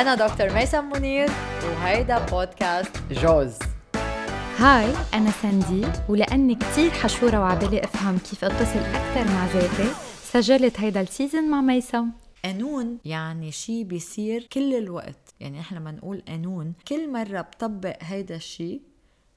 أنا دكتور ميسم منير وهيدا بودكاست جوز. hi أنا ساندي ولأني كتير حشورة وعبالي أفهم كيف أتصل أكثر مع ذاتي سجلت هيدا ال season مع ميسم. قانون يعني شيء بيصير كل الوقت. يعني إحنا لما نقول قانون كل مرة بطبق هيدا الشيء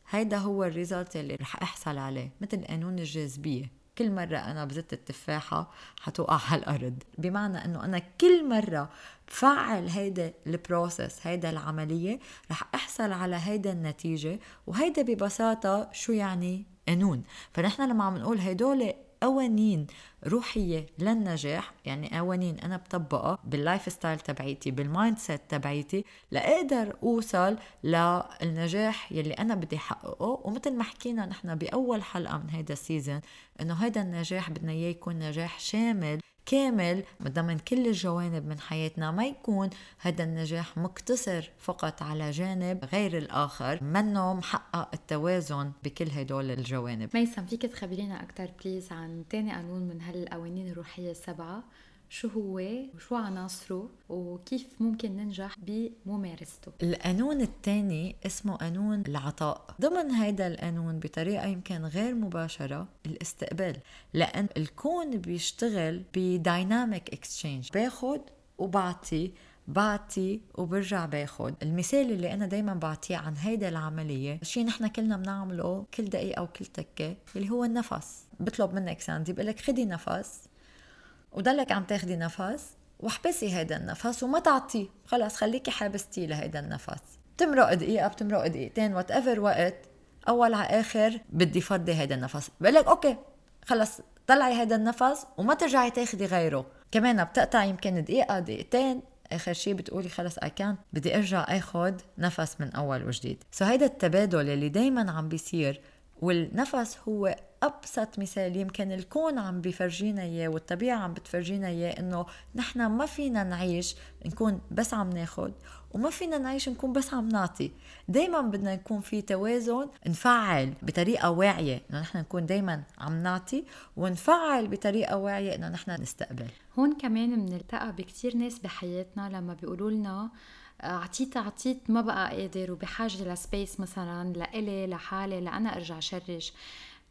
هيدا هو ال result اللي رح أحصل عليه مثل قانون الجاذبية. كل مرة أنا بزت التفاحة حتوقع على الأرض بمعنى أنه أنا كل مرة بفعل هيدا ال process هيدا العملية رح أحصل على هيدا النتيجة وهيدا ببساطة شو يعني قانون. فنحن لما عم نقول هدول قوانين روحية للنجاح يعني قوانين أنا بطبقها بال lifestyle تبعيتي بال mindset تبعيتي لأقدر أوصل للنجاح يلي أنا بدي أحققه ومثل ما حكينا نحن بأول حلقة من هيدا ال season إنه هيدا النجاح بدنا إياه يكون نجاح شامل كامل ضمن كل الجوانب من حياتنا. ما يكون هذا النجاح مقتصر فقط على جانب غير الآخر. منه محقق التوازن بكل هدول الجوانب. ميسم فيك تخبرينا أكثر بليز عن تاني قانون من هالقوانين الروحية السبعة؟ شو هو وشو عناصره وكيف ممكن ننجح بممارسته. القانون الثاني اسمه قانون العطاء. ضمن هيدا القانون بطريقة يمكن غير مباشرة الاستقبال. لأن الكون بيشتغل ب dynamic exchange باخد وبعطي بعطي وبرجع باخد. المثال اللي أنا دايما بعطيه عن هيدا العملية شيء نحن كلنا بنعمله كل دقيقة وكل تكه اللي هو النفس. بطلب منك ساندي بقول لك خدي نفس. وضلك عم تاخدي نفس واحبسي هيدا النفس وما تعطيه خلص خليكي حابستي لهيدا النفس. بتمرق دقيقة بتمرق دقيقتين whatever وقت. أول على آخر بدي فضي هيدا النفس. بقول لك okay خلص طلعي هيدا النفس وما ترجعي تاخدي غيره. كمان بتقطع يمكن دقيقة دقيقتين. آخر شيء بتقولي خلص اي كان بدي أرجع اخذ نفس من أول وجديد. so هيدا التبادل اللي دايما عم بيصير والنفس هو أبسط مثال يمكن الكون عم بيفرجينا إياه والطبيعة عم بتفرجينا إياه إنه نحن ما فينا نعيش نكون بس عم ناخد وما فينا نعيش نكون بس عم نعطي. دايما بدنا يكون في توازن نفعل بطريقة واعية إنه نحن نكون دايما عم نعطي ونفعل بطريقة واعية إنه نحن نستقبل. هون كمان بنلتقى بكتير ناس بحياتنا لما بيقولوا لنا اعطيت اعطيت ما بقى قادر وبحاجة لسبيس مثلا لإلي لحالي لانا أرجع شرج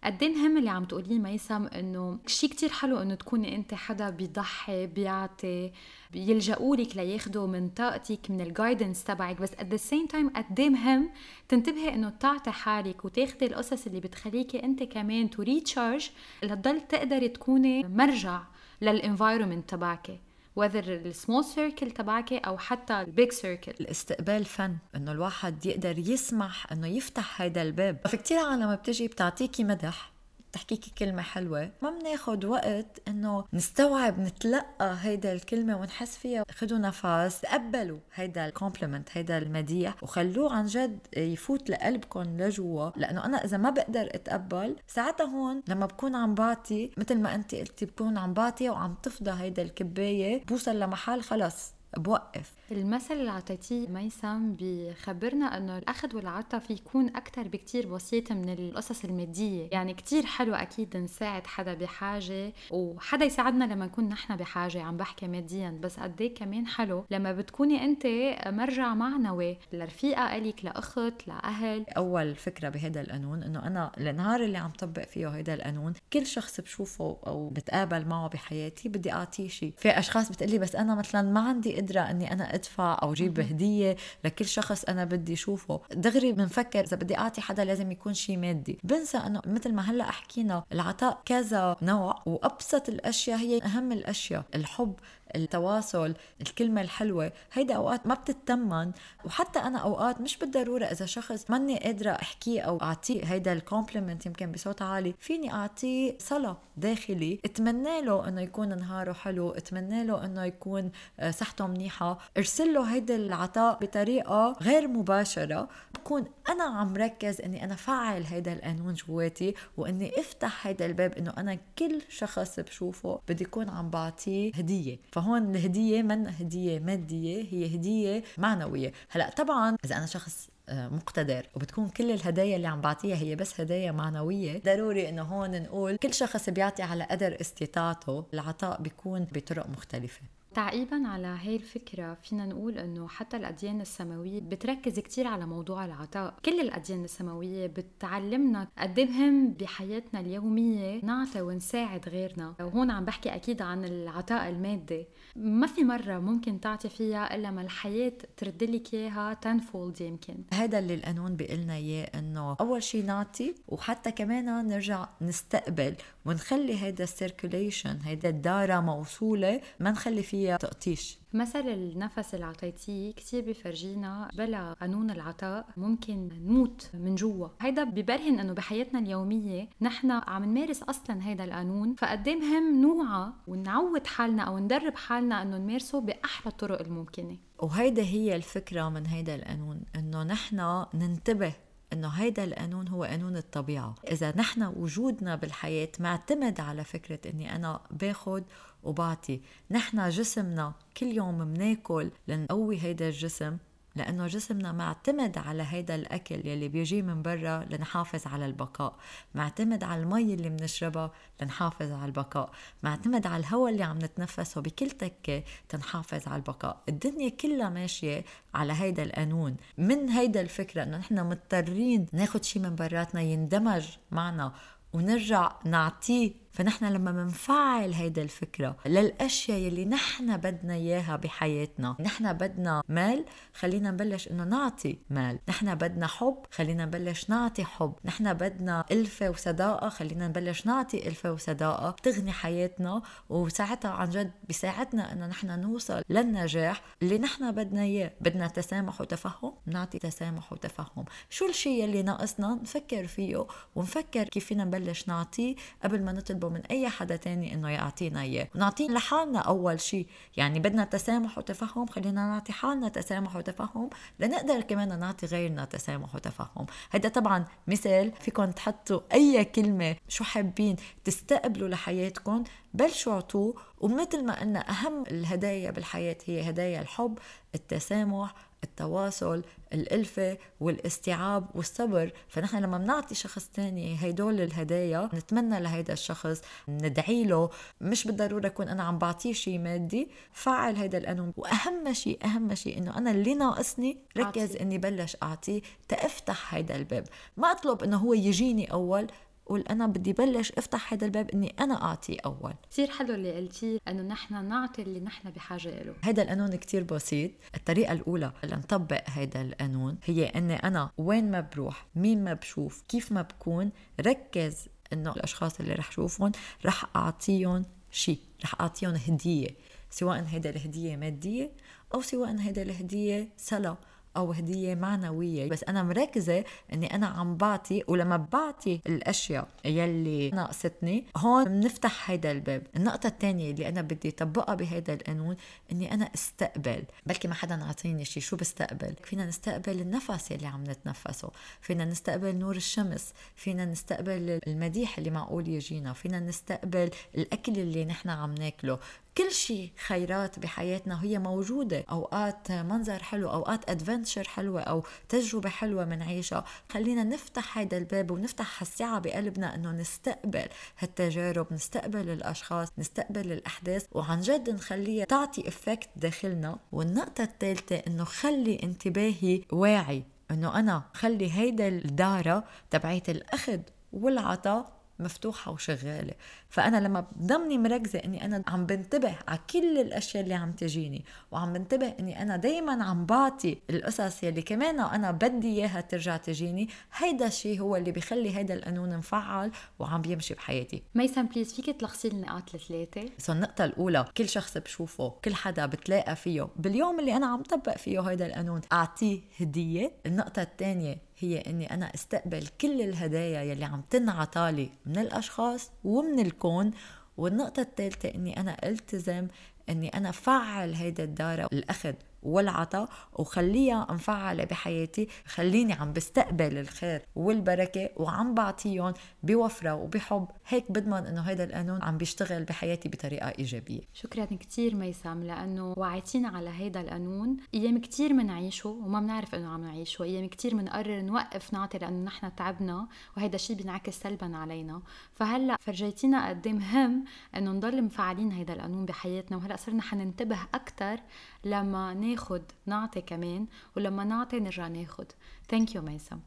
قد مهم اللي عم تقوليه ميسم إنه شيء كتير حلو إنه تكوني أنت حدا بيضحي بيعطي بيلجأوا لك لياخذوا من طاقتك من ال guidance تبعك. بس at the same time قد إيه مهم تنتبهي إنه تعطي حالك وتاخذي القصص اللي بتخليكي أنت كمان to recharge لتضل تقدري تكوني مرجع لل environment تبعك. Whether ال small circle تبعك أو حتى ال big circle الاستقبال فن إنه الواحد يقدر يسمح إنه يفتح هذا الباب. في كثير عالم بتجي بتعطيكي مدح. تحكيكي كلمة حلوة ما بناخد وقت إنه نستوعب نتلقى هيدا الكلمة ونحس فيها. خدوا نفس تقبلوا هيدا ال compliment هيدا المديح وخلوه عن جد يفوت لقلبكم لجوا. لأنه أنا إذا ما بقدر أتقبل ساعتها هون لما بكون عم بعطي مثل ما انت قلتي بكون عم بعطي وعم تفضى هيدا الكباية بوصل لمحل خلص. بوقف. المثل اللي عطيتيه ميسم بخبرنا إنه الأخذ والعطاء في يكون أكثر بكتير بسيط من القصص المادية. يعني كتير حلو أكيد نساعد حدا بحاجة وحدا يساعدنا لما نكون نحن بحاجة عم بحكي ماديا. بس قد إيه كمان حلو لما بتكوني أنت مرجع معنوي لرفيقة الك لأخت لأهل. أول فكرة بهذا القانون إنه أنا النهار اللي عم طبق فيه هذا القانون كل شخص بشوفه أو بتقابل معه بحياتي بدي أعطيه شيء في أشخاص بتقلي بس أنا مثلا ما عندي قدره إني أنا أدفع أو جيب هدية لكل شخص أنا بدي أشوفه. دغري بنفكر إذا بدي أعطي حدا لازم يكون شيء مادي. بنسى إنه مثل ما هلأ حكينا العطاء كذا نوع وأبسط الأشياء هي أهم الأشياء. الحب التواصل الكلمة الحلوة هيدا أوقات ما بتتمن وحتى أنا أوقات مش بالضرورة إذا شخص ماني قادرة أحكيه أو أعطيه هيدا الكومبلمنت يمكن بصوت عالي فيني أعطيه صلاة داخلي. أتمنى له إنه يكون نهاره حلو أتمنى له إنه يكون آه، صحته منيحة. أرسل له هيدا العطاء بطريقة غير مباشرة. بكون أنا عم ركز إني أنا فعل هيدا القانون جواتي وإني أفتح هيدا الباب إنه أنا كل شخص بشوفه بدي يكون عم بعطيه هدية. فهون الهديه من هدية مادية هي هدية معنوية. هلأ طبعا إذا أنا شخص آه، مقتدر وبتكون كل الهدايا اللي عم بعطيها هي بس هدايا معنوية ضروري إنه هون نقول كل شخص بيعطي على قدر استطاعته العطاء بيكون بطرق مختلفة. تعقيبا على هاي الفكرة فينا نقول إنه حتى الأديان السماوية بتركز كتير على موضوع العطاء. كل الأديان السماوية بتعلمنا قد إيه مهم بحياتنا اليومية نعطي ونساعد غيرنا. وهون عم بحكي أكيد عن العطاء المادي. ما في مرة ممكن تعطي فيها إلا ما الحياة ترد لك إياها تنفولد يمكن. هذا اللي القانون بيقلنا إياه إنه أول شيء نعطي وحتى كمان نرجع نستقبل ونخلي هيدا السيركوليشن هيدا الدارة موصولة ما نخلي فيها تقطيش. مثل النفس اللي عطيتيه كثير بفرجينا بلا قانون العطاء ممكن نموت من جوا. هيدا ببرهن إنه بحياتنا اليومية نحن عم نمارس أصلا هيدا القانون. فقد مهم نوعى ونعود حالنا أو ندرب حالنا إنه نمارسه بأحلى الطرق الممكنة. وهيدا هي الفكرة من هيدا القانون إنه نحن ننتبه إنه هيدا القانون هو قانون الطبيعة. إذا نحن وجودنا بالحياة معتمد على فكرة إني أنا باخد وبعطي. نحن جسمنا كل يوم مناكل لنقوي هيدا الجسم. لأنه جسمنا معتمد على هيدا الأكل يلي بيجي من برا لنحافظ على البقاء. معتمد على المي اللي بنشربها لنحافظ على البقاء. معتمد على الهواء اللي عم نتنفسه بكل تكة تنحافظ على البقاء. الدنيا كلها ماشية على هيدا القانون. من هيدا الفكرة أنه نحن مضطرين ناخد شي من براتنا يندمج معنا ونرجع نعطيه فنحن لما منفعل هيدا الفكرة للأشياء يلي نحن بدنا إياها بحياتنا نحن بدنا مال خلينا نبلش إنه نعطي مال نحن بدنا حب خلينا نبلش نعطي حب نحن بدنا ألفة وصداقة خلينا نبلش نعطي ألفة وصداقة تغني حياتنا وساعتها عن جد بيساعدنا إنه نحن نوصل للنجاح اللي نحن بدنا إياه. بدنا تسامح وتفهم نعطي تسامح وتفهم. شو الشيء يلي ناقصنا نفكر فيه ونفكر كيف فينا نبلش نعطيه قبل ما نطلب نطلبه من أي حدا تاني إنه يعطينا إياه. ونعطيه لحالنا أول شيء. يعني بدنا تسامح وتفهم. خلينا نعطي حالنا تسامح وتفهم. لنقدر كمان نعطي غيرنا تسامح وتفهم. هذا طبعا مثال فيكم تحطوا أي كلمة شو حابين تستقبلوا لحياتكم بلشوا اعطوه. ومثل ما قلنا أهم الهدايا بالحياة هي هدايا الحب التسامح التواصل الألفة والاستيعاب والصبر. فنحن لما بنعطي شخص تاني هيدول الهدايا نتمنى لهيدا الشخص ندعي له. مش بالضرورة أكون أنا عم بعطيه شيء مادي فعل هيدا القانون وأهم شيء أهم شيء إنه أنا اللي ناقصني ركز إني بلش أعطيه تأفتح هيدا الباب. ما أطلب إنه هو يجيني أول قول أنا بدي بلش افتح هذا الباب إني أنا أعطي أول. كثير حلو اللي قلتيه إنه نحن نعطي اللي نحن بحاجة له هذا القانون كثير بسيط. الطريقة الأولى لنطبق هذا القانون هي إني أنا وين ما بروح مين ما بشوف كيف ما بكون ركز إنه الأشخاص اللي رح شوفهم رح أعطيهم شيء رح أعطيهم هدية سواء هيدا الهدية مادية أو سواء هيدا الهدية صلاه أو هدية معنوية. بس أنا مركزة إني أنا عم بعطي ولما بعطي الأشياء يلي ناقصتني هون بنفتح هيدا الباب. النقطة الثانية اللي أنا بدي طبقها بهيدا القانون إني أنا استقبل. بلكي ما حدا عاطيني شيء شو بستقبل؟ فينا نستقبل النفس يلي عم نتنفسه. فينا نستقبل نور الشمس. فينا نستقبل المديح اللي معقول يجينا. فينا نستقبل الأكل اللي نحن عم ناكله. كل شيء خيرات بحياتنا هي موجودة. أوقات منظر حلو أوقات أدفنتشر حلوة أو تجربة حلوة منعيشها. خلينا نفتح هذا الباب ونفتح هالسعة بقلبنا أنه نستقبل هالتجارب نستقبل الأشخاص نستقبل الأحداث. وعن جد نخليها تعطي إفكت داخلنا. والنقطة الثالثة أنه خلي انتباهي واعي. أنه أنا خلي هيدا الدارة تبعيت الأخذ والعطاء مفتوحة وشغالة. فأنا لما بضمني مركزة أني أنا عم بنتبه على كل الأشياء اللي عم تجيني وعم بنتبه أني أنا دايما عم بعطي القصص يلي كمان أنا بدي إياها ترجع تجيني هيدا الشيء هو اللي بيخلي هيدا القانون مفعل وعم بيمشي بحياتي. ميسم please فيك تلخصي النقاط الثلاثة؟ so النقطة الأولى كل شخص بشوفه كل حدا بتلاقى فيه باليوم اللي أنا عم طبق فيه هيدا القانون أعطيه هدية. النقطة الثانية هي إني أنا أستقبل كل الهدايا يلي عم تنعطالي من الأشخاص ومن الكون والنقطة الثالثة إني أنا ألتزم إني أنا فعل هيدا الدارة الأخذ والعطاء وخليها مفعلة بحياتي خليني عم بستقبل الخير والبركة وعم بعطيهم بوفرة وبحب. هيك بضمن إنه هذا القانون عم بيشتغل بحياتي بطريقة إيجابية. شكرا كثير ميسم لأنه وعيتينا على هيدا القانون أيام كثير بنعيشه وما بنعرف إنه عم نعيشه. أيام كثير بنقرر نوقف نعطي لأنه نحن تعبنا وهيدا الشيء بينعكس سلبا علينا. فهلأ فرجيتينا قد مهم إنه نضل مفعلين هيدا القانون بحياتنا وهلأ صرنا حننتبه أكثر لما ناخد نعطي كمان ولما نعطي نرجع ناخد. thank you ميسم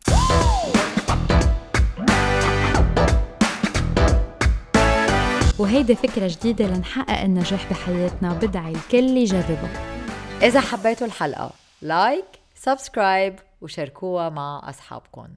وهيدي فكرة جديدة لنحقق النجاح بحياتنا. بدعي الكل يجربها. إذا حبيتوا الحلقة like subscribe وشاركوها مع أصحابكم.